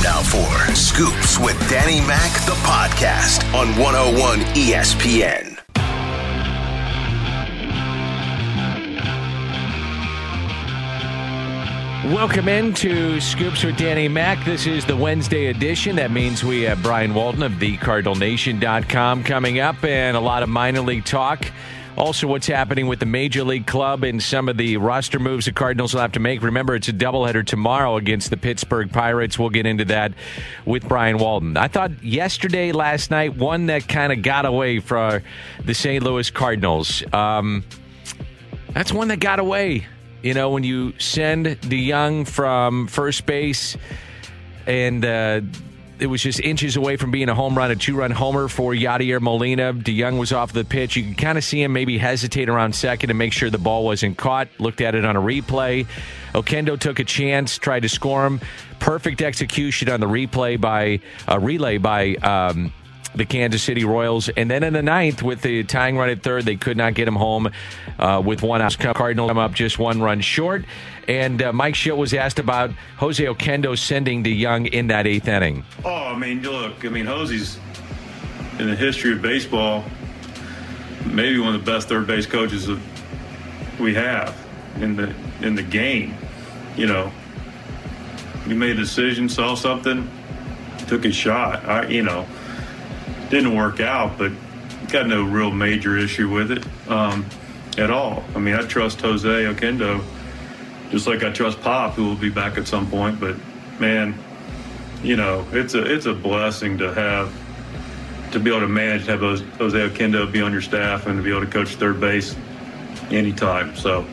Time now for Scoops with Danny Mac, the podcast on 101 ESPN. Welcome into Scoops with Danny Mac. This is the Wednesday edition. That means we have Brian Walton of thecardinalnation.com coming up and a lot of minor league talk. Also, what's happening with the Major League Club and some of the roster moves the Cardinals will have to make. Remember, it's a doubleheader tomorrow against the Pittsburgh Pirates. We'll get into that with Brian Walton. I thought yesterday, last night, one that kind of got away for the St. Louis Cardinals. Um, that's one that got away. You know, when you send DeJong from first base and uh, it was just inches away from being a home run, a two run homer for Yadier Molina. DeJong was off the pitch. You could kind of see him maybe hesitate around second to make sure the ball wasn't caught. Looked at it on a replay. Oquendo took a chance, tried to score him. Perfect execution on the replay by uh, relay by um, the Kansas City Royals. And then in the ninth, with the tying run at third, they could not get him home uh, with one out. Cardinals come up just one run short. And uh, Mike Shildt was asked about Jose Oquendo sending DeJong in that eighth inning. Oh, I mean, look, I mean, Jose's in the history of baseball, maybe one of the best third base coaches that we have in the in the game. You know, he made a decision, saw something, took a shot. I, you know, didn't work out, but got no real major issue with it um, at all. I mean, I trust Jose Oquendo just like I trust Pop, who will be back at some point. But man, you know, it's a it's a blessing to have to be able to manage to have Jose Oquendo be on your staff and to be able to coach third base anytime. So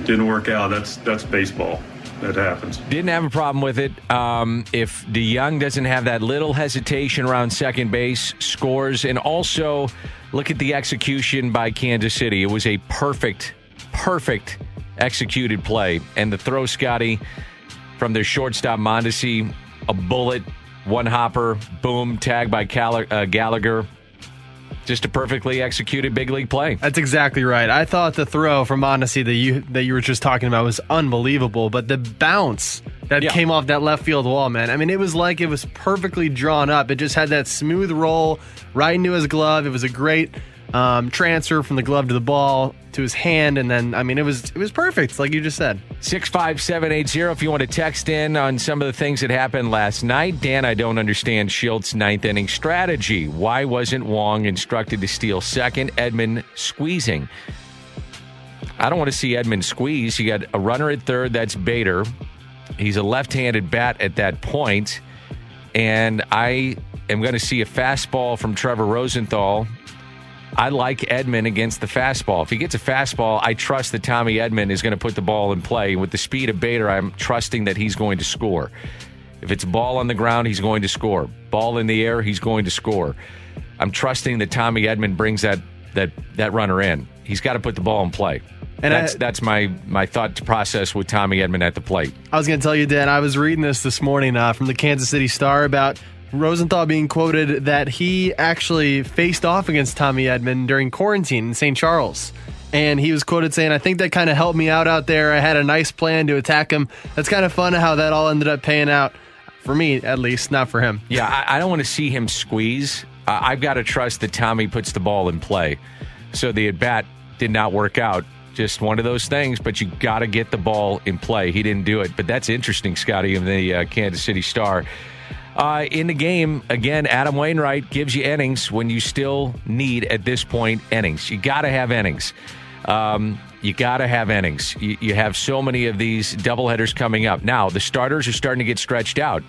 didn't work out. That's that's baseball. That happens. Didn't have a problem with it. Um, if DeJong doesn't have that little hesitation around second base, scores, and also look at the execution by Kansas City. It was a perfect, perfect executed play. And the throw, Scotty, from their shortstop, Mondesi, a bullet, one hopper, boom, tag by uh, Gallagher. Just a perfectly executed big league play. That's exactly right. I thought the throw from Mondesi that you that you were just talking about was unbelievable, but the bounce that yeah. came off that left field wall, man. I mean, it was like it was perfectly drawn up. It just had that smooth roll right into his glove. It was a great um, transfer from the glove to the ball to his hand, and then I mean it was it was perfect, like you just said. Six five seven eight zero. If you want to text in on some of the things that happened last night, Dan, I don't understand Shildt's ninth inning strategy. Why wasn't Wong instructed to steal second? Edman squeezing. I don't want to see Edman squeeze. You got a runner at third. That's Bader. He's a left-handed bat at that point, and I am going to see a fastball from Trevor Rosenthal I like Edman against the fastball. If he gets a fastball, I trust that Tommy Edman is going to put the ball in play. With the speed of Bader, I'm trusting that he's going to score. If it's ball on the ground, he's going to score. Ball in the air, he's going to score. I'm trusting that Tommy Edman brings that that that runner in. He's got to put the ball in play. And that's I, that's my my thought process with Tommy Edman at the plate. I was going to tell you, Dan. I was reading this this morning uh, from the Kansas City Star about Rosenthal being quoted that he actually faced off against Tommy Edman during quarantine in St. Charles. And he was quoted saying, I think that kind of helped me out out there. I had a nice plan to attack him. That's kind of fun how that all ended up paying out for me, at least, not for him. Yeah, I, I don't want to see him squeeze. Uh, I've got to trust that Tommy puts the ball in play. So the at bat did not work out. Just one of those things, but you got to get the ball in play. He didn't do it. But that's interesting, Scotty, in the uh, Kansas City Star. Uh, in the game, again, Adam Wainwright gives you innings when you still need, at this point, innings. You got to have innings. Um, you got to have innings. You, you, have so many of these doubleheaders coming up. Now, the starters are starting to get stretched out.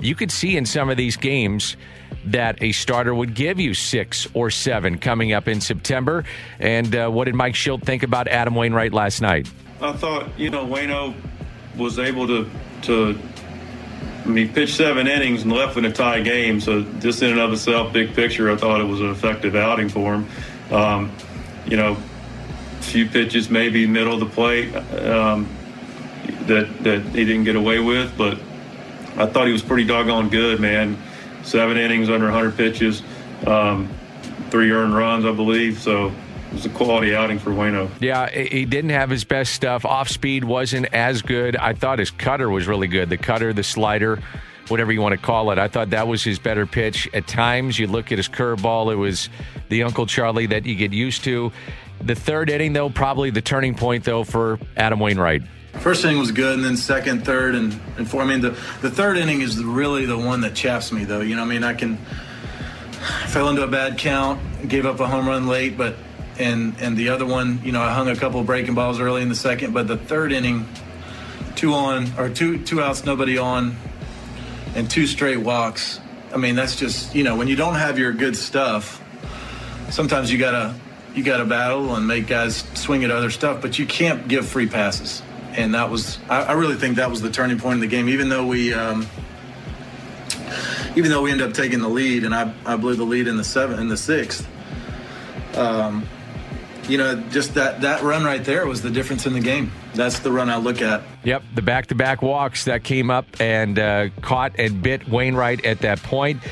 You could see in some of these games that a starter would give you six or seven coming up in September. And uh, what did Mike Shildt think about Adam Wainwright last night? I thought, you know, Wayno was able to to I mean, he pitched seven innings and left in a tie game. So just in and of itself, big picture, I thought it was an effective outing for him. Um, you know, a few pitches maybe middle of the plate um, that that he didn't get away with, but I thought he was pretty doggone good, man. Seven innings under 100 pitches, um, three earned runs, I believe. So it was a quality outing for Wayno. Yeah, he didn't have his best stuff. Off speed wasn't as good. I thought his cutter was really good. The cutter, the slider, whatever you want to call it. I thought that was his better pitch. At times, you look at his curveball, it was the Uncle Charlie that you get used to. The third inning, though, probably the turning point, though, for Adam Wainwright. First inning was good, and then second, third, and, and four. I mean, the, the third inning is really the one that chaps me, though. You know, I mean, I can fell into a bad count, gave up a home run late, but and and the other one, you know, I hung a couple breaking balls early in the second, but the third inning, two on or two two outs, nobody on, and two straight walks. I mean, that's just you know, when you don't have your good stuff, sometimes you gotta you gotta battle and make guys swing at other stuff, but you can't give free passes. And that was, I, I really think that was the turning point in the game. Even though we, um, even though we ended up taking the lead, and I, I blew the lead in the seventh, in the sixth. Um, you know, just that that run right there was the difference in the game. That's the run I look at. Yep, the back-to-back walks that came up and uh, caught and bit Wainwright at that point.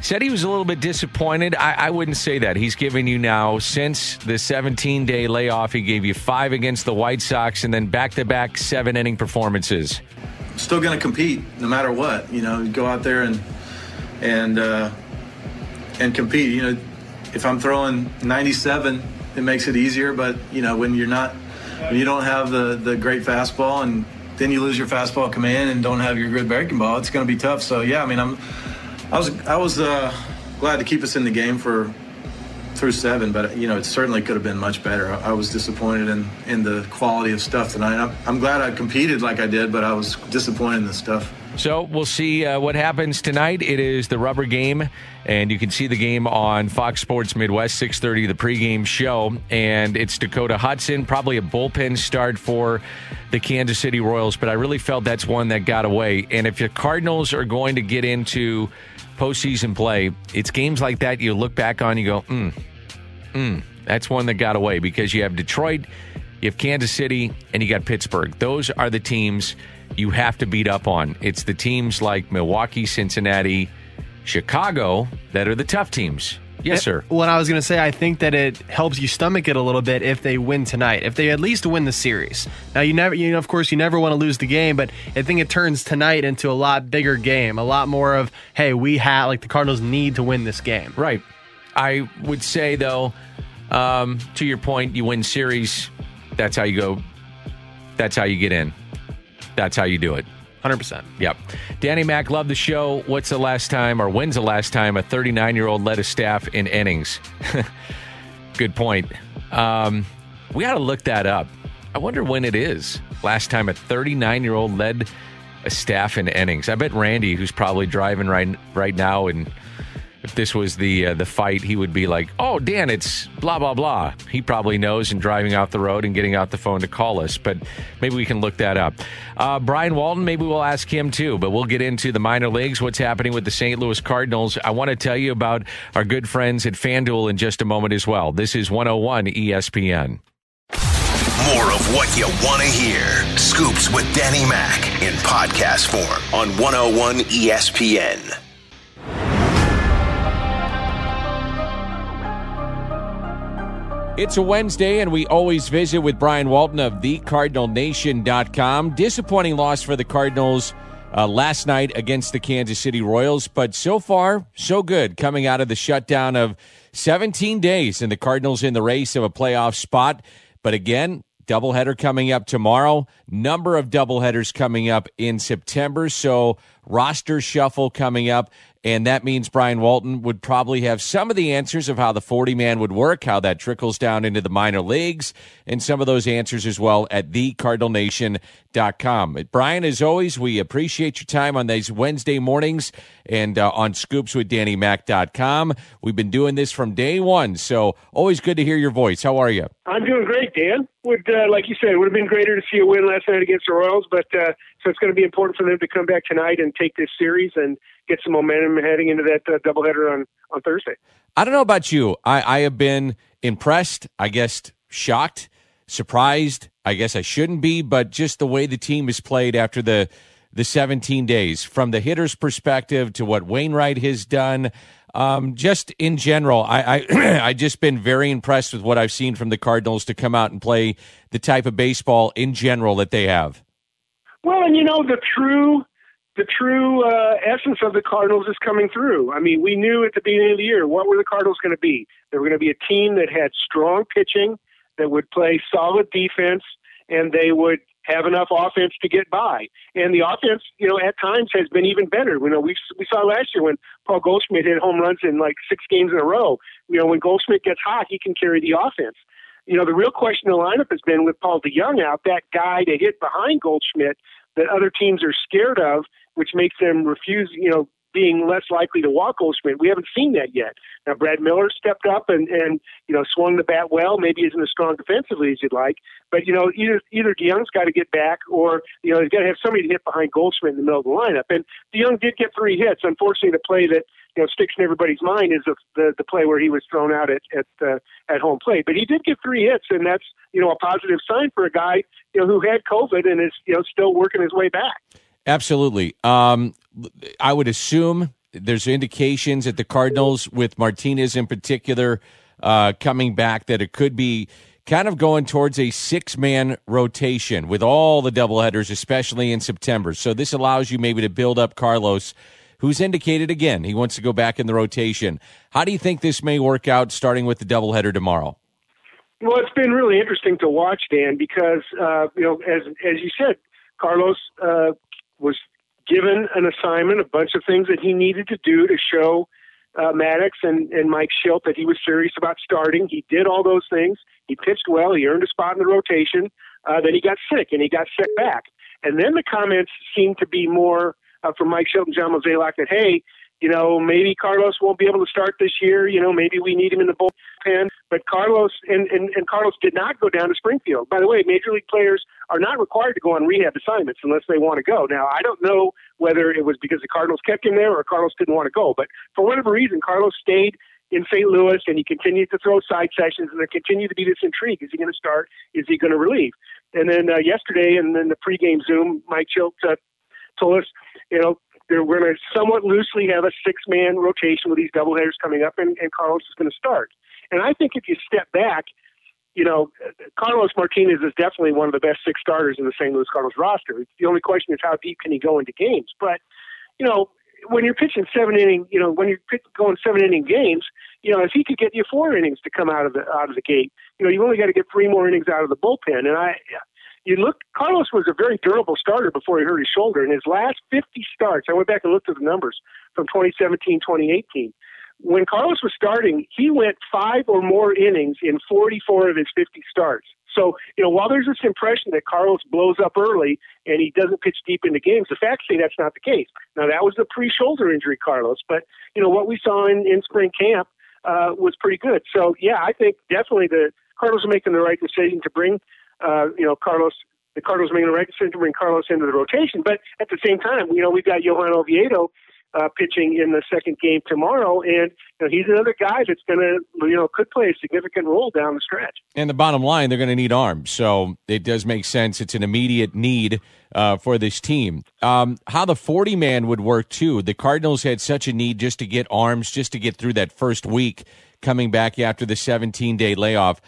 Said he was a little bit disappointed. I, I wouldn't say that. He's given you now, since the 17 day layoff, he gave you five against the White Sox and then back to back seven inning performances. Still going to compete no matter what. You know, go out there and and uh, and compete. You know, if I'm throwing 97 it makes it easier. But you know, when you're not, when you don't have the the great fastball, and then you lose your fastball command and don't have your good breaking ball, it's going to be tough. So yeah, I mean, I'm, I was I was uh, glad to keep us in the game for through seven, but you know, it certainly could have been much better. I, I was disappointed in in the quality of stuff tonight. I'm, I'm glad I competed like I did, but I was disappointed in the stuff. So we'll see uh, what happens tonight. It is the rubber game, and you can see the game on Fox Sports Midwest, 6:30, the pregame show. And it's Dakota Hudson, probably a bullpen start for the Kansas City Royals, but I really felt that's one that got away. And if the Cardinals are going to get into postseason play, it's games like that you look back on, you go, hmm, hmm, that's one that got away because you have Detroit, you have Kansas City, and you got Pittsburgh. Those are the teams you have to beat up on. It's the teams like Milwaukee, Cincinnati, Chicago that are the tough teams. Yes, sir. What I was going to say, I think that it helps you stomach it a little bit if they win tonight. If they at least win the series. Now, you never, you know, of course, you never want to lose the game, but I think it turns tonight into a lot bigger game. A lot more of, hey, we have like the Cardinals need to win this game. Right. I would say though, um, to your point, you win series. That's how you go. That's how you get in. That's how you do it. 100%. Yep. Danny Mac, love the show. What's the last time, or when's the last time a 39 year old led a staff in innings? Good point. Um, we got to look that up. I wonder when it is. Last time a 39 year old led a staff in innings. I bet Randy, who's probably driving right right now and if this was the uh, the fight, he would be like, "Oh, Dan, it's blah blah blah." He probably knows and driving out the road and getting out the phone to call us. But maybe we can look that up. Uh, Brian Walton, maybe we'll ask him too. But we'll get into the minor leagues, what's happening with the St. Louis Cardinals. I want to tell you about our good friends at FanDuel in just a moment as well. This is 101 ESPN. More of what you want to hear. Scoops with Danny Mac in podcast form on 101 ESPN. It's a Wednesday, and we always visit with Brian Walton of thecardinalnation.com. Disappointing loss for the Cardinals uh, last night against the Kansas City Royals, but so far, so good coming out of the shutdown of 17 days, and the Cardinals in the race of a playoff spot. But again, doubleheader coming up tomorrow, number of doubleheaders coming up in September. So, roster shuffle coming up. And that means Brian Walton would probably have some of the answers of how the 40 man would work, how that trickles down into the minor leagues, and some of those answers as well at thecardinalnation.com. Brian, as always, we appreciate your time on these Wednesday mornings and uh, on scoopswithdannymac.com. We've been doing this from day one, so always good to hear your voice. How are you? I'm doing great, Dan. Would uh, like you said, it would have been greater to see a win last night against the Royals, but uh, so it's going to be important for them to come back tonight and take this series and get some momentum heading into that uh, doubleheader on on Thursday. I don't know about you. I, I have been impressed. I guess shocked, surprised. I guess I shouldn't be, but just the way the team has played after the the 17 days, from the hitter's perspective to what Wainwright has done. Um, just in general, I, I I just been very impressed with what I've seen from the Cardinals to come out and play the type of baseball in general that they have. Well, and you know the true the true uh, essence of the Cardinals is coming through. I mean, we knew at the beginning of the year what were the Cardinals going to be. They were going to be a team that had strong pitching, that would play solid defense, and they would have enough offense to get by. And the offense, you know, at times has been even better. You know, we we saw last year when Paul Goldschmidt hit home runs in like six games in a row. You know, when Goldschmidt gets hot, he can carry the offense. You know, the real question in the lineup has been with Paul DeJong out, that guy to hit behind Goldschmidt that other teams are scared of, which makes them refuse, you know, being less likely to walk Goldschmidt. We haven't seen that yet. Now Brad Miller stepped up and and you know swung the bat well. Maybe isn't as strong defensively as you'd like, but you know either either DeJong's got to get back or you know he's got to have somebody to hit behind Goldschmidt in the middle of the lineup. And DeJong did get three hits. Unfortunately, the play that you know sticks in everybody's mind is the the, the play where he was thrown out at at uh, at home plate. But he did get three hits, and that's you know a positive sign for a guy you know who had COVID and is you know still working his way back. Absolutely. Um, I would assume there's indications that the Cardinals, with Martinez in particular, uh, coming back, that it could be kind of going towards a six man rotation with all the doubleheaders, especially in September. So this allows you maybe to build up Carlos, who's indicated again he wants to go back in the rotation. How do you think this may work out starting with the doubleheader tomorrow? Well, it's been really interesting to watch, Dan, because uh, you know, as as you said, Carlos uh, was given an assignment, a bunch of things that he needed to do to show uh, Maddux and, and Mike Shildt that he was serious about starting. He did all those things. He pitched well. He earned a spot in the rotation. Uh, then he got sick and he got set back. And then the comments seemed to be more uh, from Mike Shildt and John Mozeliak that, hey, you know, maybe Carlos won't be able to start this year. You know, maybe we need him in the bullpen. But Carlos and, and, and Carlos did not go down to Springfield. By the way, major league players are not required to go on rehab assignments unless they want to go. Now, I don't know whether it was because the Cardinals kept him there or Carlos didn't want to go. But for whatever reason, Carlos stayed in St. Louis and he continued to throw side sessions and there continued to be this intrigue. Is he going to start? Is he going to relieve? And then uh, yesterday, and then the pregame Zoom, Mike Shildt uh, told us, you know, we're going to somewhat loosely have a six man rotation with these doubleheaders coming up, and, and Carlos is going to start. And I think if you step back, you know, Carlos Martinez is definitely one of the best six starters in the St. Louis Cardinals roster. The only question is how deep can he go into games. But, you know, when you're pitching seven inning, you know, when you're going seven inning games, you know, if he could get you four innings to come out of the out of the gate, you know, you only got to get three more innings out of the bullpen. And I, you look, Carlos was a very durable starter before he hurt his shoulder. In his last 50 starts, I went back and looked at the numbers from 2017, 2018. When Carlos was starting, he went five or more innings in 44 of his 50 starts. So, you know, while there's this impression that Carlos blows up early and he doesn't pitch deep into games, the facts say that's not the case. Now, that was a pre-shoulder injury, Carlos, but you know what we saw in, in spring camp uh, was pretty good. So, yeah, I think definitely the Cardinals are making the right decision to bring uh, you know, Carlos, the Cardinals making right decision to bring Carlos into the rotation. But at the same time, you know, we've got Johan Oviedo uh, pitching in the second game tomorrow, and you know, he's another guy that's going to, you know, could play a significant role down the stretch. And the bottom line, they're going to need arms, so it does make sense. It's an immediate need uh, for this team. Um, how the forty man would work too. The Cardinals had such a need just to get arms, just to get through that first week coming back after the seventeen day layoff.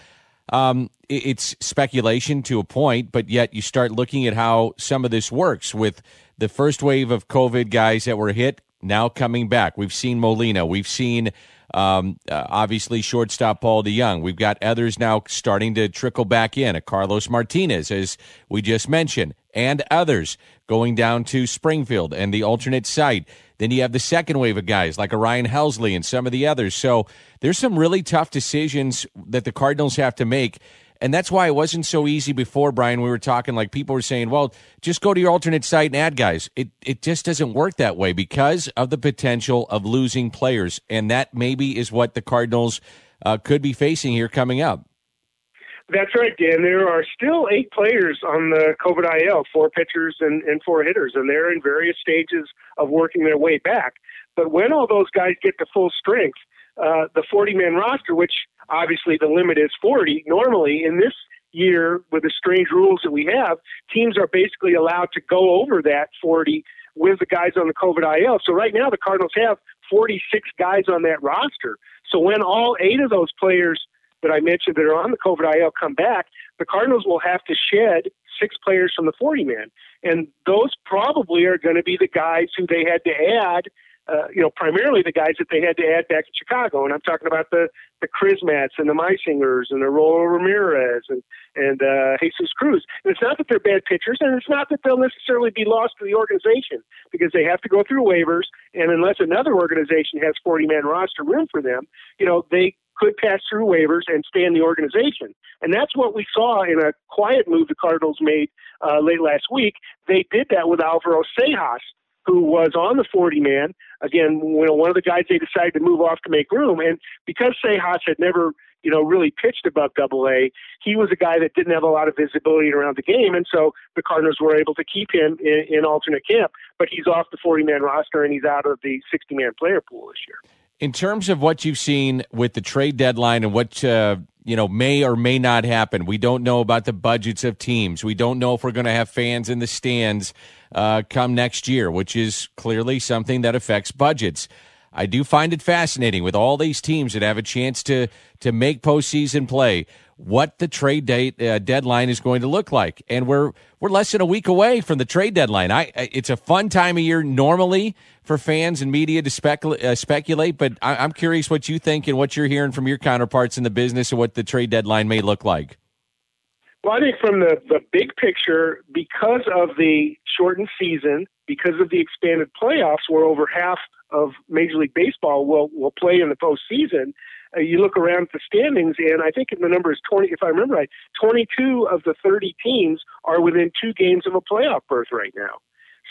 Um, it's speculation to a point, but yet you start looking at how some of this works with the first wave of COVID guys that were hit now coming back. We've seen Molina. We've seen um, uh, obviously shortstop Paul DeJong. We've got others now starting to trickle back in. A Carlos Martinez, as we just mentioned, and others going down to Springfield and the alternate site. Then you have the second wave of guys like Ryan Helsley and some of the others. So there's some really tough decisions that the Cardinals have to make. And that's why it wasn't so easy before, Brian. We were talking like people were saying, well, just go to your alternate site and add guys. It, it just doesn't work that way because of the potential of losing players. And that maybe is what the Cardinals uh, could be facing here coming up. That's right, Dan. There are still eight players on the COVID IL, four pitchers and, and four hitters, and they're in various stages of working their way back. But when all those guys get to full strength, uh, the 40 man roster, which obviously the limit is 40, normally in this year, with the strange rules that we have, teams are basically allowed to go over that 40 with the guys on the COVID IL. So right now, the Cardinals have 46 guys on that roster. So when all eight of those players that I mentioned that are on the COVID IL come back, the Cardinals will have to shed six players from the 40 man. And those probably are going to be the guys who they had to add uh, you know, primarily the guys that they had to add back in Chicago. And I'm talking about the the Crismatts and the Meisingers and the Roel Ramirez and and uh, Jesus Cruz. And it's not that they're bad pitchers, and it's not that they'll necessarily be lost to the organization because they have to go through waivers. And unless another organization has 40 man roster room for them, you know, they could pass through waivers and stay in the organization. And that's what we saw in a quiet move the Cardinals made uh, late last week. They did that with Alvaro Seijas who was on the 40 man. Again, you know, one of the guys they decided to move off to make room. And because Seijas had never, you know, really pitched above double A, he was a guy that didn't have a lot of visibility around the game. And so the Cardinals were able to keep him in, in alternate camp. But he's off the 40 man roster and he's out of the 60 man player pool this year. In terms of what you've seen with the trade deadline and what uh, you know may or may not happen, we don't know about the budgets of teams. We don't know if we're going to have fans in the stands uh, come next year, which is clearly something that affects budgets. I do find it fascinating with all these teams that have a chance to to make postseason play. What the trade date uh, deadline is going to look like, and we're we're less than a week away from the trade deadline. I it's a fun time of year normally for fans and media to uh, speculate, but I, I'm curious what you think and what you're hearing from your counterparts in the business and what the trade deadline may look like. Well, I think from the, the big picture, because of the shortened season, because of the expanded playoffs, where over half of Major League Baseball will will play in the postseason, uh, you look around at the standings, and I think the number is 20. If I remember right, 22 of the 30 teams are within two games of a playoff berth right now.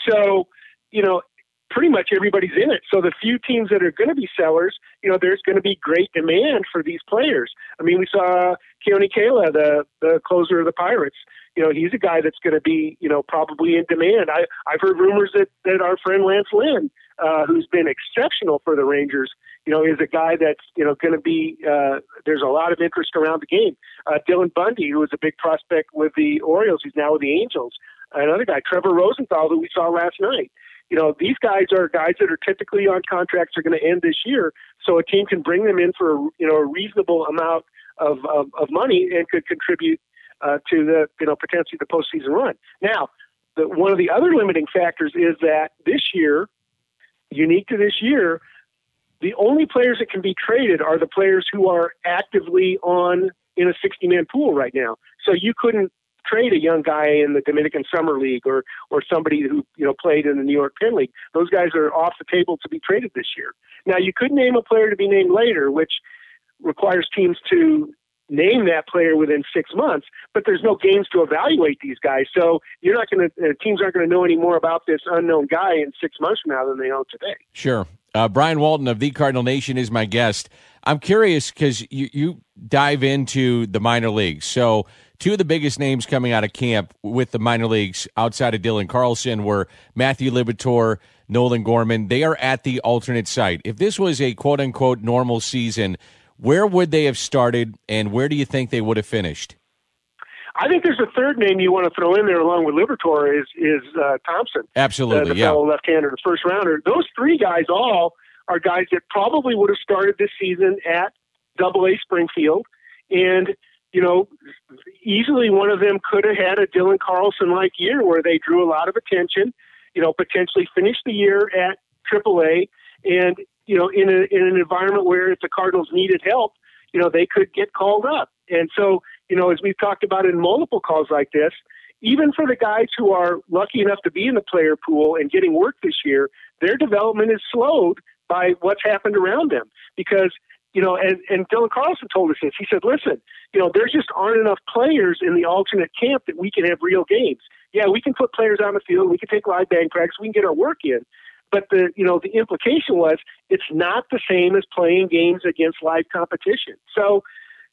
So, you know, pretty much everybody's in it. So the few teams that are going to be sellers, you know, there's going to be great demand for these players. I mean, we saw Keone Kela, the the closer of the Pirates. You know, he's a guy that's going to be, you know, probably in demand. I I've heard rumors that that our friend Lance Lynn, uh, who's been exceptional for the Rangers, you know, is a guy that's you know going to be. Uh, there's a lot of interest around the game. Uh, Dylan Bundy, who was a big prospect with the Orioles, he's now with the Angels. Another guy, Trevor Rosenthal, who we saw last night you know, these guys are guys that are typically on contracts are going to end this year, so a team can bring them in for you know a reasonable amount of of, of money and could contribute uh, to the you know potentially the postseason run. Now, the, one of the other limiting factors is that this year, unique to this year, the only players that can be traded are the players who are actively on in a 60 man pool right now. So you couldn't trade a young guy in the Dominican Summer League or or somebody who you know played in the New York Penn League. Those guys are off the table to be traded this year. Now you could name a player to be named later, which requires teams to name that player within six months, but there's no games to evaluate these guys. So you're not going to, uh, teams aren't going to know any more about this unknown guy in six months from now than they know today. Sure. Uh, Brian Walton of the Cardinal Nation is my guest. I'm curious because you, you dive into the minor leagues. So two of the biggest names coming out of camp with the minor leagues outside of Dylan Carlson were Matthew Liberatore, Nolan Gorman. They are at the alternate site. If this was a quote unquote normal season, where would they have started and where do you think they would have finished? I think there's a third name you want to throw in there along with Liberatore is is uh, Thompson. Absolutely, the, the yeah. fellow left-hander, the first rounder. Those three guys all are guys that probably would have started this season at Double A Springfield, and you know, easily one of them could have had a Dylan Carlson like year where they drew a lot of attention, you know, potentially finished the year at Triple A, and, you know, in, a, in an environment where if the Cardinals needed help, you know, they could get called up. And so, you know, as we've talked about in multiple calls like this, even for the guys who are lucky enough to be in the player pool and getting work this year, their development is slowed by what's happened around them because you know, and, and Dylan Carlson told us this. He said, listen, you know, there just aren't enough players in the alternate camp that we can have real games. Yeah, we can put players on the field, we can take live bang practice, we can get our work in. But the you know, the implication was it's not the same as playing games against live competition. So,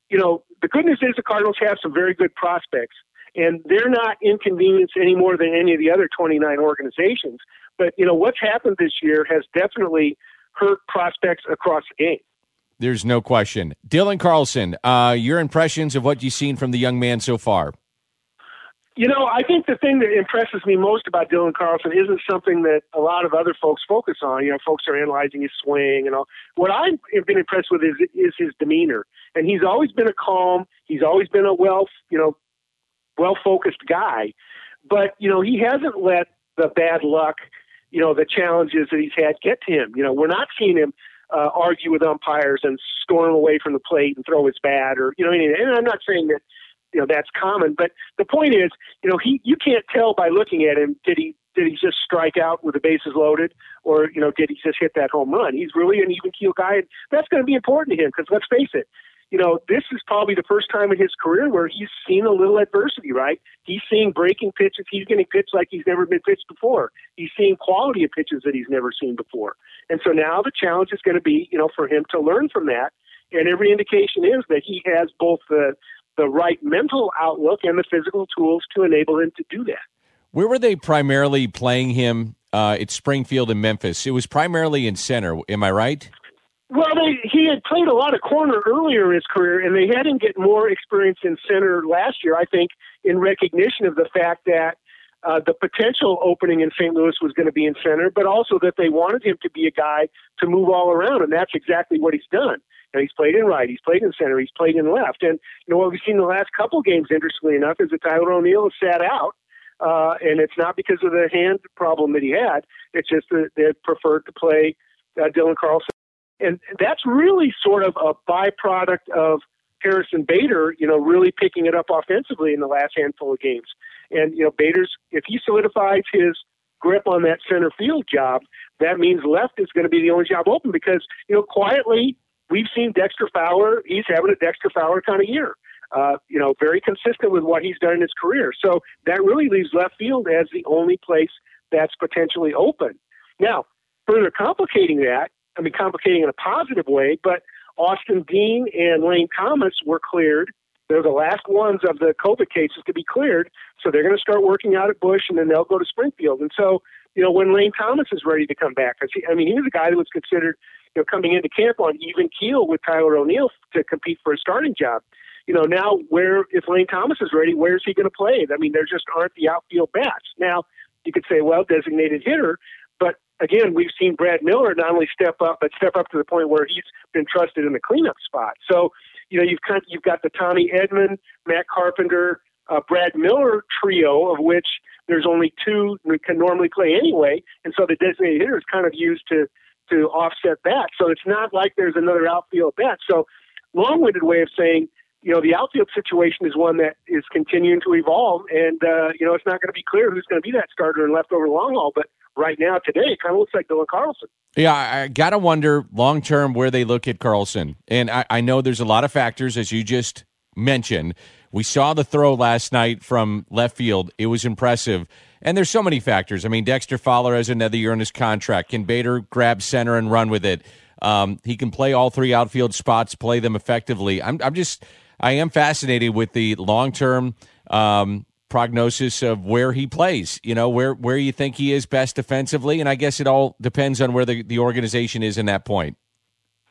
you know, the good news is the Cardinals have some very good prospects. And they're not inconvenienced any more than any of the other 29 organizations. But, you know, what's happened this year has definitely hurt prospects across the game. There's no question. Dylan Carlson, uh, your impressions of what you've seen from the young man so far? You know, I think the thing that impresses me most about Dylan Carlson isn't something that a lot of other folks focus on. You know, folks are analyzing his swing and all. What I've been impressed with is is his demeanor, and he's always been a calm. He's always been a well, you know, well focused guy. But you know, he hasn't let the bad luck, you know, the challenges that he's had get to him. You know, we're not seeing him uh, argue with umpires and storm away from the plate and throw his bat, or you know, and I'm not saying that you know that's common, but the point is, you know, he you can't tell by looking at him did he did he just strike out with the bases loaded, or you know, did he just hit that home run? He's really an even keel guy, and that's going to be important to him because let's face it, you know, this is probably the first time in his career where he's seen a little adversity, right? He's seeing breaking pitches. He's getting pitched like he's never been pitched before. He's seeing quality of pitches that he's never seen before. And so now the challenge is going to be, you know, for him to learn from that. And every indication is that he has both the the right mental outlook and the physical tools to enable him to do that. Where were they primarily playing him uh, at Springfield and Memphis? It was primarily in center. Am I right? Well, they, he had played a lot of corner earlier in his career, and they had him get more experience in center last year. I think in recognition of the fact that uh, the potential opening in St. Louis was going to be in center, but also that they wanted him to be a guy to move all around, and that's exactly what he's done. And he's played in right, he's played in center, he's played in left, and you know what we've seen the last couple games, interestingly enough, is that Tyler O'Neill has sat out, uh, and it's not because of the hand problem that he had. It's just that they preferred to play uh, Dylan Carlson and that's really sort of a byproduct of Harrison Bader, you know, really picking it up offensively in the last handful of games. And you know, Bader's if he solidifies his grip on that center field job, that means left is going to be the only job open because you know, quietly we've seen Dexter Fowler. He's having a Dexter Fowler kind of year. Uh, you know, very consistent with what he's done in his career. So that really leaves left field as the only place that's potentially open. Now, further complicating that, I mean, complicating in a positive way, but Austin Dean and Lane Thomas were cleared. They're the last ones of the COVID cases to be cleared. So they're going to start working out at Busch and then they'll go to Springfield. And so, you know, when Lane Thomas is ready to come back, I mean, he was a guy that was considered, you know, coming into camp on even keel with Tyler O'Neill to compete for a starting job. You know, now where, if Lane Thomas is ready, where is he going to play? I mean, there just aren't the outfield bats. Now, you could say, well, designated hitter, but again, we've seen Brad Miller not only step up, but step up to the point where he's been trusted in the cleanup spot. So, you know, you've kind of, you've got the Tommy Edman, Matt Carpenter, uh, Brad Miller trio, of which there's only two that can normally play anyway, and so the designated hitter is kind of used to to offset that. So it's not like there's another outfield bat. So, long-winded way of saying you know, the outfield situation is one that is continuing to evolve, and uh, you know, it's not going to be clear who's going to be that starter and left over long haul. But right now, today, it kind of looks like Dylan Carlson. Yeah, I gotta wonder long term where they look at Carlson, and I, I know there's a lot of factors as you just mentioned. We saw the throw last night from left field; it was impressive. And there's so many factors. I mean, Dexter Fowler has another year on his contract. Can Bader grab center and run with it? Um, he can play all three outfield spots, play them effectively. I'm, I'm just I am fascinated with the long term um, prognosis of where he plays. You know, where where you think he is best defensively, and I guess it all depends on where the, the organization is in that point.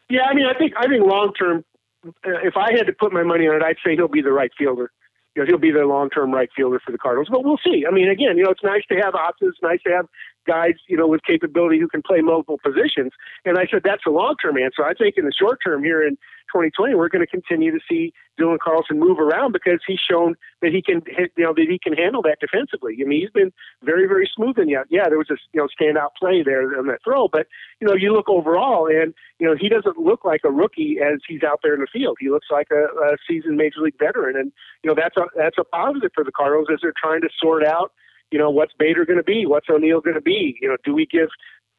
Yeah, I mean, I think I think long term, Uh, if I had to put my money on it, I'd say he'll be the right fielder. You know, he'll be the long term right fielder for the Cardinals. But we'll see. I mean, again, you know, it's nice to have options. Nice to have guys, you know, with capability who can play multiple positions. And I said that's a long term answer. I think in the short term here in 2020, we're going to continue to see Dylan Carlson move around because he's shown that he can, you know, that he can handle that defensively. I mean, he's been very, very smooth. And yeah, yeah, there was a you know standout play there on that throw, but you know, you look overall, and you know, he doesn't look like a rookie as he's out there in the field. He looks like a, a seasoned major league veteran, and you know, that's a that's a positive for the Cardinals as they're trying to sort out you know, what's Bader going to be? What's O'Neill going to be? You know, do we give,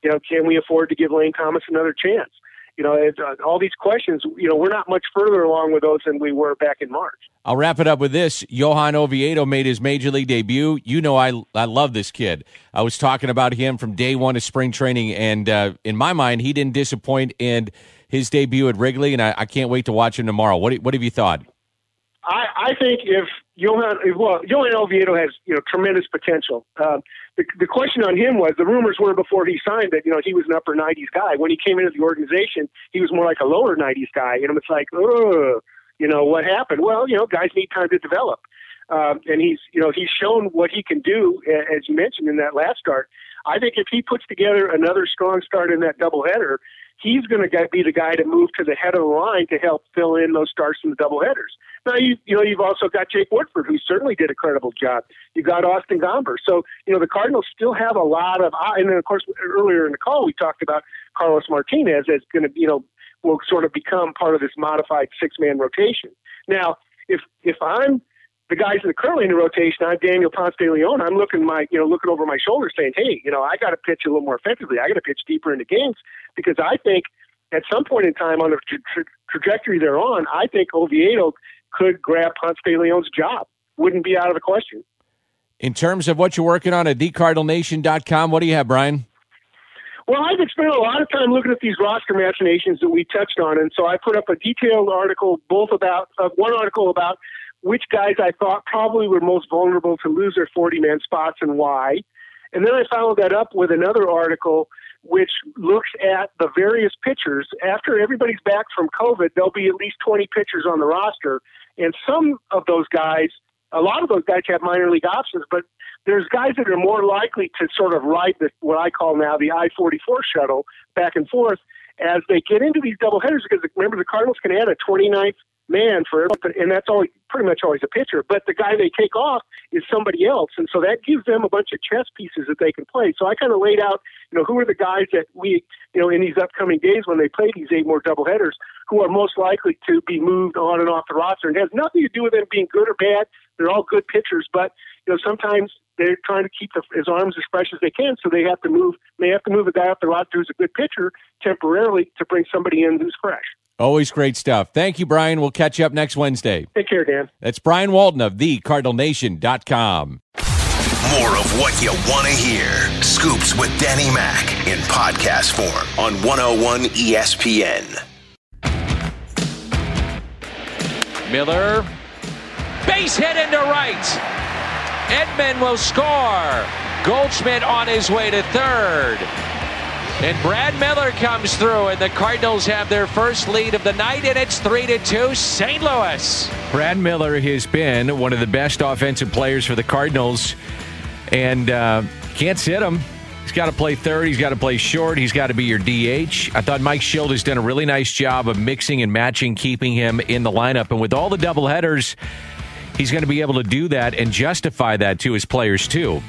you know, can we afford to give Lane Thomas another chance? You know, uh, all these questions, you know, we're not much further along with those than we were back in March. I'll wrap it up with this. Johan Oviedo made his major league debut. You know, I, I love this kid. I was talking about him from day one of spring training, and uh, in my mind, he didn't disappoint in his debut at Wrigley, and I, I can't wait to watch him tomorrow. What, what have you thought? I, I think if Johan, well, Johan Oviedo has you know tremendous potential. Uh, the, the question on him was the rumors were before he signed that you know he was an upper 90s guy. When he came into the organization, he was more like a lower 90s guy, and it's like, oh, you know what happened? Well, you know, guys need time to develop. um, and he's you know he's shown what he can do as you mentioned in that last start. I think if he puts together another strong start in that doubleheader, he's going to be the guy to move to the head of the line to help fill in those starts in the double headers. Now you you know you've also got Jake Woodford who certainly did a credible job. You got Austin Gomber, so you know the Cardinals still have a lot of. Uh, and then of course earlier in the call we talked about Carlos Martinez as going to you know will sort of become part of this modified six man rotation. Now if if I'm the guys that are currently in the rotation, I'm Daniel Ponce de Leon. I'm looking my, you know, looking over my shoulder, saying, "Hey, you know, I got to pitch a little more effectively. I got to pitch deeper into games because I think at some point in time on the tra- tra- trajectory they're on, I think Oviedo could grab Ponce de Leon's job. Wouldn't be out of the question. In terms of what you're working on at thecardinalnation.com, what do you have, Brian? Well, I've spent a lot of time looking at these roster machinations that we touched on, and so I put up a detailed article, both about uh, one article about which guys I thought probably were most vulnerable to lose their 40 man spots and why. And then I followed that up with another article which looks at the various pitchers. After everybody's back from COVID, there'll be at least 20 pitchers on the roster. And some of those guys, a lot of those guys have minor league options, but there's guys that are more likely to sort of ride the, what I call now the I 44 shuttle back and forth as they get into these double headers because remember the Cardinals can add a 29th man for and that's always pretty much always a pitcher. But the guy they take off is somebody else, and so that gives them a bunch of chess pieces that they can play. So I kind of laid out, you know, who are the guys that we, you know, in these upcoming days when they play these eight more doubleheaders, who are most likely to be moved on and off the roster. And it has nothing to do with them being good or bad. They're all good pitchers, but you know, sometimes they're trying to keep the, his arms as fresh as they can, so they have to move. They have to move a guy off the roster who's a good pitcher temporarily to bring somebody in who's fresh. Always great stuff. Thank you, Brian. We'll catch you up next Wednesday. Take care, Dan. That's Brian Walton of thecardinalnation.com. More of what you want to hear. Scoops with Danny Mac in podcast form on 101 ESPN. Miller, base hit into right. Edman will score. Goldschmidt on his way to third. And Brad Miller comes through, and the Cardinals have their first lead of the night, and it's 3 to 2 St. Louis. Brad Miller has been one of the best offensive players for the Cardinals, and uh, can't sit him. He's got to play third. He's got to play short. He's got to be your DH. I thought Mike Shildt has done a really nice job of mixing and matching, keeping him in the lineup. And with all the doubleheaders, he's going to be able to do that and justify that to his players, too.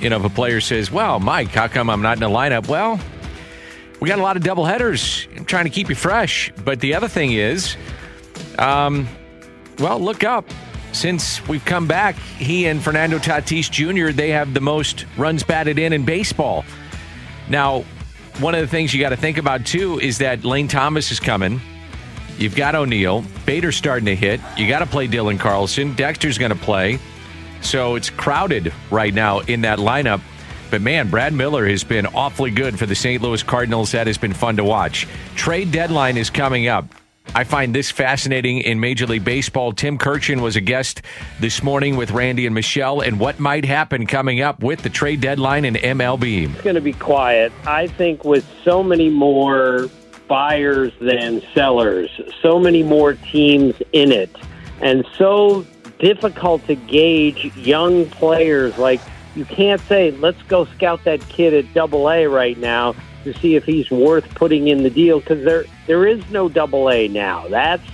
You know, if a player says, Well, Mike, how come I'm not in the lineup? Well, we got a lot of double headers. I'm trying to keep you fresh. But the other thing is, um, well, look up. Since we've come back, he and Fernando Tatis Jr., they have the most runs batted in in baseball. Now, one of the things you got to think about, too, is that Lane Thomas is coming. You've got O'Neill. Bader's starting to hit. You got to play Dylan Carlson. Dexter's going to play. So it's crowded right now in that lineup. But man, Brad Miller has been awfully good for the St. Louis Cardinals. That has been fun to watch. Trade deadline is coming up. I find this fascinating in Major League Baseball. Tim Kurkjian was a guest this morning with Randy and Michelle, and what might happen coming up with the trade deadline in MLB. It's going to be quiet. I think with so many more buyers than sellers, so many more teams in it, and so difficult to gauge young players like you can't say, let's go scout that kid at double A right now to see if he's worth putting in the deal because there, there is no double A now. That's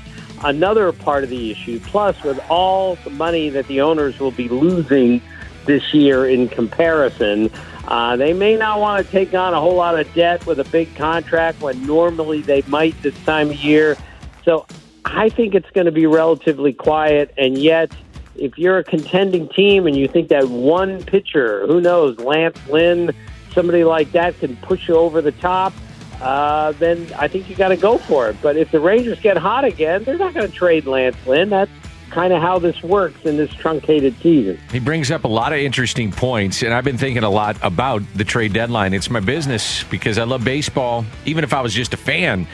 another part of the issue. Plus, with all the money that the owners will be losing this year in comparison, uh, they may not want to take on a whole lot of debt with a big contract when normally they might this time of year. So I think it's going to be relatively quiet, and yet if you're a contending team and you think that one pitcher, who knows, Lance Lynn, somebody like that can push you over the top, uh, then I think you got to go for it. But if the Rangers get hot again, they're not going to trade Lance Lynn. That's kind of how this works in this truncated season. He brings up a lot of interesting points, and I've been thinking a lot about the trade deadline. It's my business because I love baseball, even if I was just a fan,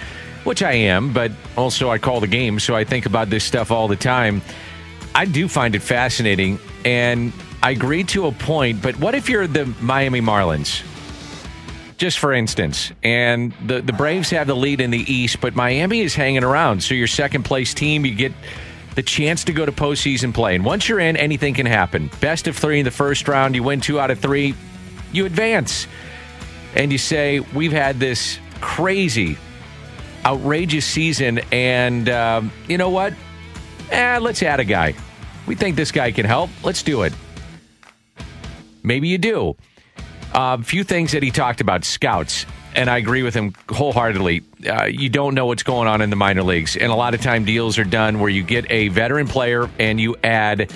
which I am, but also I call the game, so I think about this stuff all the time. I do find it fascinating, and I agree to a point. But what if you're the Miami Marlins? Just for instance, and the the Braves have the lead in the East, but Miami is hanging around. So your second place team, you get the chance to go to postseason play. And once you're in, anything can happen. Best of three in the first round, you win two out of three, you advance. And you say, We've had this crazy, outrageous season, and um, you know what? Eh, let's add a guy. We think this guy can help. Let's do it. Maybe you do. A uh, few things that he talked about scouts, and I agree with him wholeheartedly. Uh, you don't know what's going on in the minor leagues, and a lot of time deals are done where you get a veteran player and you add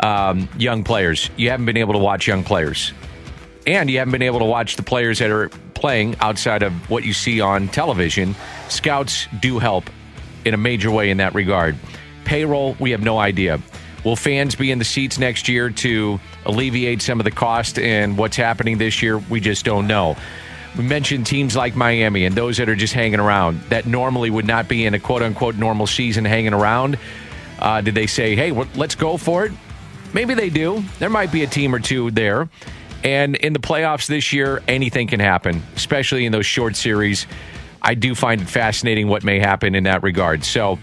um, young players. You haven't been able to watch young players, and you haven't been able to watch the players that are playing outside of what you see on television. Scouts do help in a major way in that regard. Payroll, we have no idea. Will fans be in the seats next year to alleviate some of the cost and what's happening this year? We just don't know. We mentioned teams like Miami and those that are just hanging around that normally would not be in a quote unquote normal season hanging around. Uh, did they say, hey, let's go for it? Maybe they do. There might be a team or two there. And in the playoffs this year, anything can happen, especially in those short series. I do find it fascinating what may happen in that regard. So,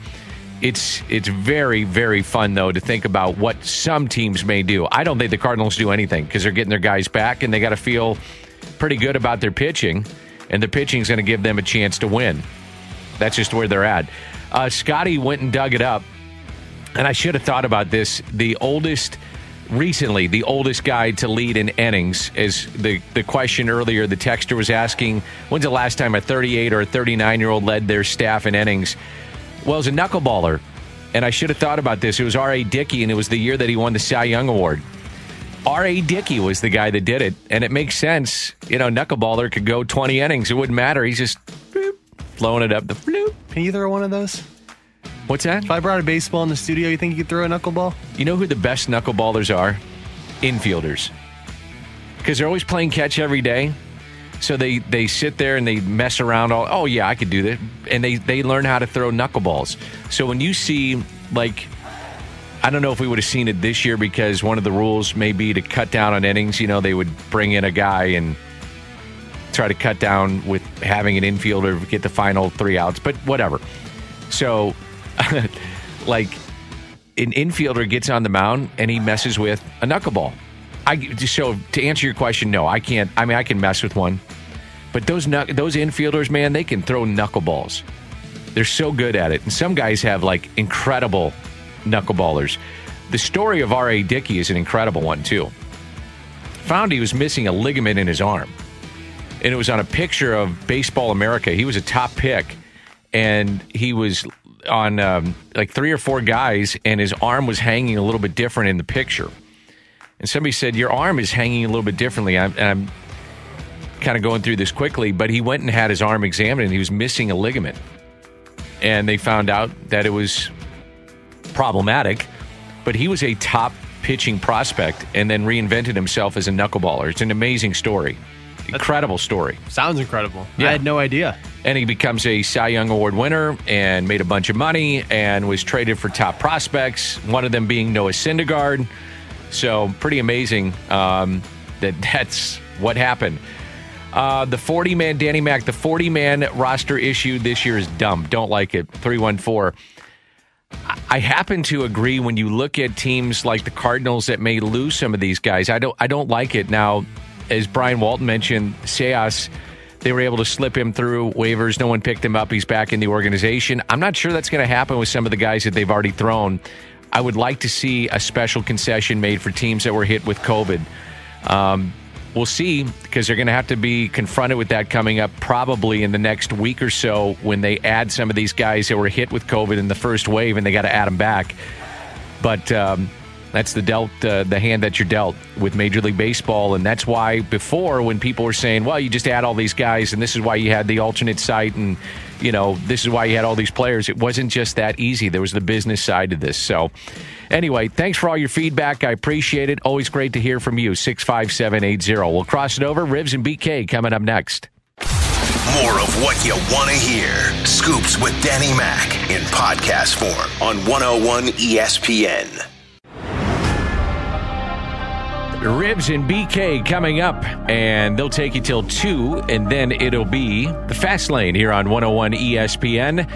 it's it's very very fun though to think about what some teams may do. I don't think the Cardinals do anything because they're getting their guys back and they got to feel pretty good about their pitching, and the pitching is going to give them a chance to win. That's just where they're at. Uh, Scotty went and dug it up, and I should have thought about this. The oldest recently the oldest guy to lead in innings is the the question earlier the texter was asking when's the last time a 38 or a 39 year old led their staff in innings well, as a knuckleballer, and I should have thought about this. It was R.A. Dickey, and it was the year that he won the Cy Young Award. R.A. Dickey was the guy that did it, and it makes sense. You know, knuckleballer could go 20 innings. It wouldn't matter. He's just bloop, blowing it up the bloop. Can you throw one of those? What's that? If I brought a baseball in the studio, you think you could throw a knuckleball? You know who the best knuckleballers are? Infielders. Because they're always playing catch every day. So they they sit there and they mess around. All oh yeah, I could do that, and they they learn how to throw knuckleballs. So when you see like. I don't know if we would have seen it this year because one of the rules may be to cut down on innings. You know, they would bring in a guy and try to cut down with having an infielder get the final three outs, but whatever. So, like, an infielder gets on the mound and he messes with a knuckleball. I so to answer your question, no, I can't. I mean, I can mess with one, but those those infielders, man, they can throw knuckleballs. They're so good at it, and some guys have like incredible knuckleballers. The story of R.A. Dickey is an incredible one too. Found he was missing a ligament in his arm, and it was on a picture of Baseball America. He was a top pick, and he was on um, like three or four guys, and his arm was hanging a little bit different in the picture and somebody said your arm is hanging a little bit differently. I'm, I'm kind of going through this quickly, but he went and had his arm examined, and he was missing a ligament, and they found out that it was problematic. But he was a top pitching prospect, and then reinvented himself as a knuckleballer. It's an amazing story. Incredible story. Sounds incredible. Yeah. I had no idea. And he becomes a Cy Young Award winner and made a bunch of money and was traded for top prospects, one of them being Noah Syndergaard. So pretty amazing um, that that's what happened. Uh, the 40 man, Danny Mac, the 40 man roster issue this year is dumb. Don't like it. 314. I happen to agree when you look at teams like the Cardinals that may lose some of these guys. I don't I don't like it. Now, as Brian Walton mentioned, Seas, they were able to slip him through waivers. No one picked him up. He's back in the organization. I'm not sure that's going to happen with some of the guys that they've already thrown. I would like to see a special concession made for teams that were hit with COVID. Um, we'll see because they're going to have to be confronted with that coming up probably in the next week or so when they add some of these guys that were hit with COVID in the first wave and they got to add them back. But um, that's the dealt uh, the hand that you're dealt with Major League Baseball, and that's why before when people were saying, "Well, you just add all these guys, and this is why you had the alternate site, and you know this is why you had all these players," it wasn't just that easy. There was the business side to this. So, anyway, thanks for all your feedback. I appreciate it. Always great to hear from you. Six five seven eight zero. We'll cross it over. Ribs and BK coming up next. More of what you want to hear. Scoops with Danny Mac in podcast form on 101 ESPN. Ribs and BK coming up, and they'll take you till 2, and then it'll be the Fast Lane here on 101 ESPN.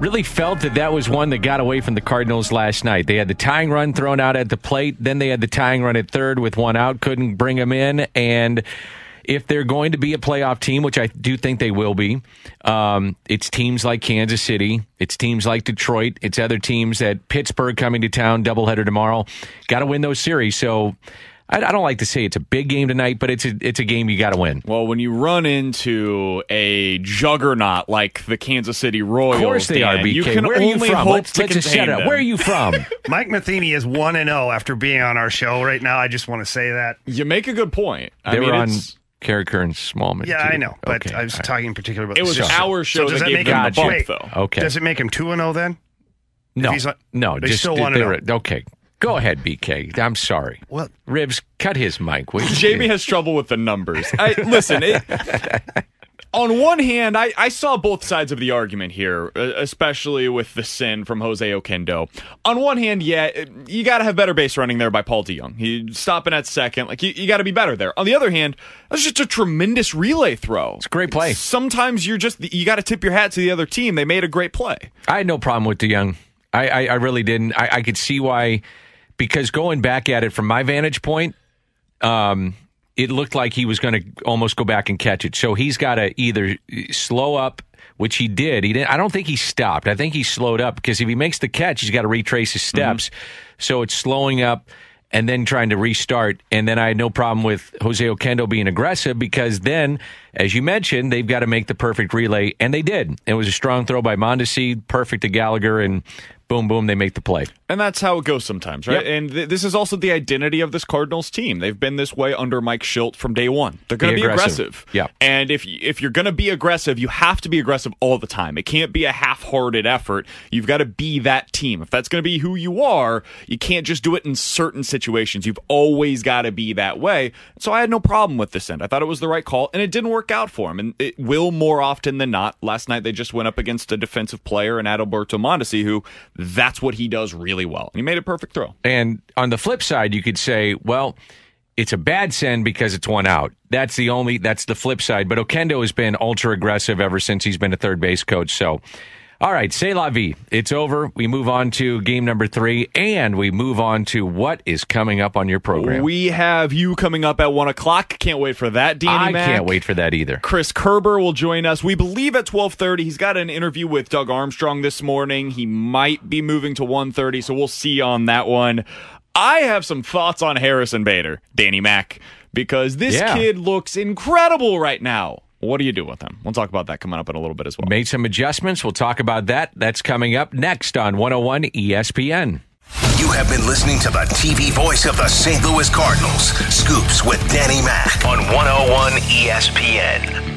really felt that that was one that got away from the Cardinals last night. They had the tying run thrown out at the plate, then they had the tying run at third with one out, couldn't bring them in, and if they're going to be a playoff team, which I do think they will be, um, it's teams like Kansas City, it's teams like Detroit, it's other teams that Pittsburgh coming to town, doubleheader tomorrow. Got to win those series. So I, I, don't like to say it's a big game tonight, but it's a, it's a game you got to win. Well, when you run into a juggernaut like the Kansas City Royals, of course they Dan, are. BK. You can Where are only you from? hope let's, to let's just contain set up. them. Where are you from? Mike Matheny is one and zero after being on our show right now. I just want to say that. You make a good point. I they mean, were on it's- Carricker and Smallman. Yeah, too. I know, but Okay, I was all right. talking in particular about It was system. our show So does that gave make him the oh? bump, wait, though. Okay. Does it make him two and zero then? No, he's on- no, they just still want they to. Okay, go ahead, BK. I'm sorry. Well, Ribs, cut his mic. will you? Jamie has trouble with the numbers. I, listen, it, on one hand, I, I saw both sides of the argument here, uh, especially with the sin from Jose Oquendo. On one hand, yeah, you got to have better base running there by Paul DeJong. He stopping at second, like you, you got to be better there. On the other hand, that's just a tremendous relay throw. It's a great play. Sometimes you're just you got to tip your hat to the other team. They made a great play. I had no problem with DeJong. I, I, I really didn't. I, I could see why, because going back at it from my vantage point, um, it looked like he was going to almost go back and catch it. So he's got to either slow up, which he did. He didn't. I don't think he stopped. I think he slowed up because if he makes the catch, he's got to retrace his steps. So it's slowing up and then trying to restart. And then I had no problem with Jose Oquendo being aggressive because then, as you mentioned, they've got to make the perfect relay, and they did. It was a strong throw by Mondesi, perfect to Gallagher, and boom, boom, they make the play. And that's how it goes sometimes, right? Yep. And th- this is also the identity of this Cardinals team. They've been this way under Mike Shildt from day one. They're going to Be be aggressive. aggressive. Yeah. And if if you're going to be aggressive, you have to be aggressive all the time. It can't be a half-hearted effort. You've got to be that team. If that's going to be who you are, you can't just do it in certain situations. You've always got to be that way. So I had no problem with this end. I thought it was the right call, and it didn't work out for him. And it will more often than not. Last night they just went up against a defensive player in Adalberto Mondesi, who that's what he does really well. And he made a perfect throw. And on the flip side, you could say, well, it's a bad send because it's one out. That's the only, that's the flip side. But Oquendo has been ultra aggressive ever since he's been a third base coach. So, all right, say la vie. It's over. We move on to game number three, and we move on to what is coming up on your program. We have you coming up at one o'clock. Can't wait for that, Danny I Mac. can't wait for that either. Chris Kerber will join us. We believe at twelve thirty. He's got an interview with Doug Armstrong this morning. He might be moving to one thirty, so we'll see on that one. I have some thoughts on Harrison Bader, Danny Mac, because this Yeah. kid looks incredible right now. What do you do with them? We'll talk about that coming up in a little bit as well. Made some adjustments. We'll talk about that. That's coming up next on 101 ESPN. You have been listening to the TV voice of the St. Louis Cardinals. Scoops with Danny Mac on 101 ESPN.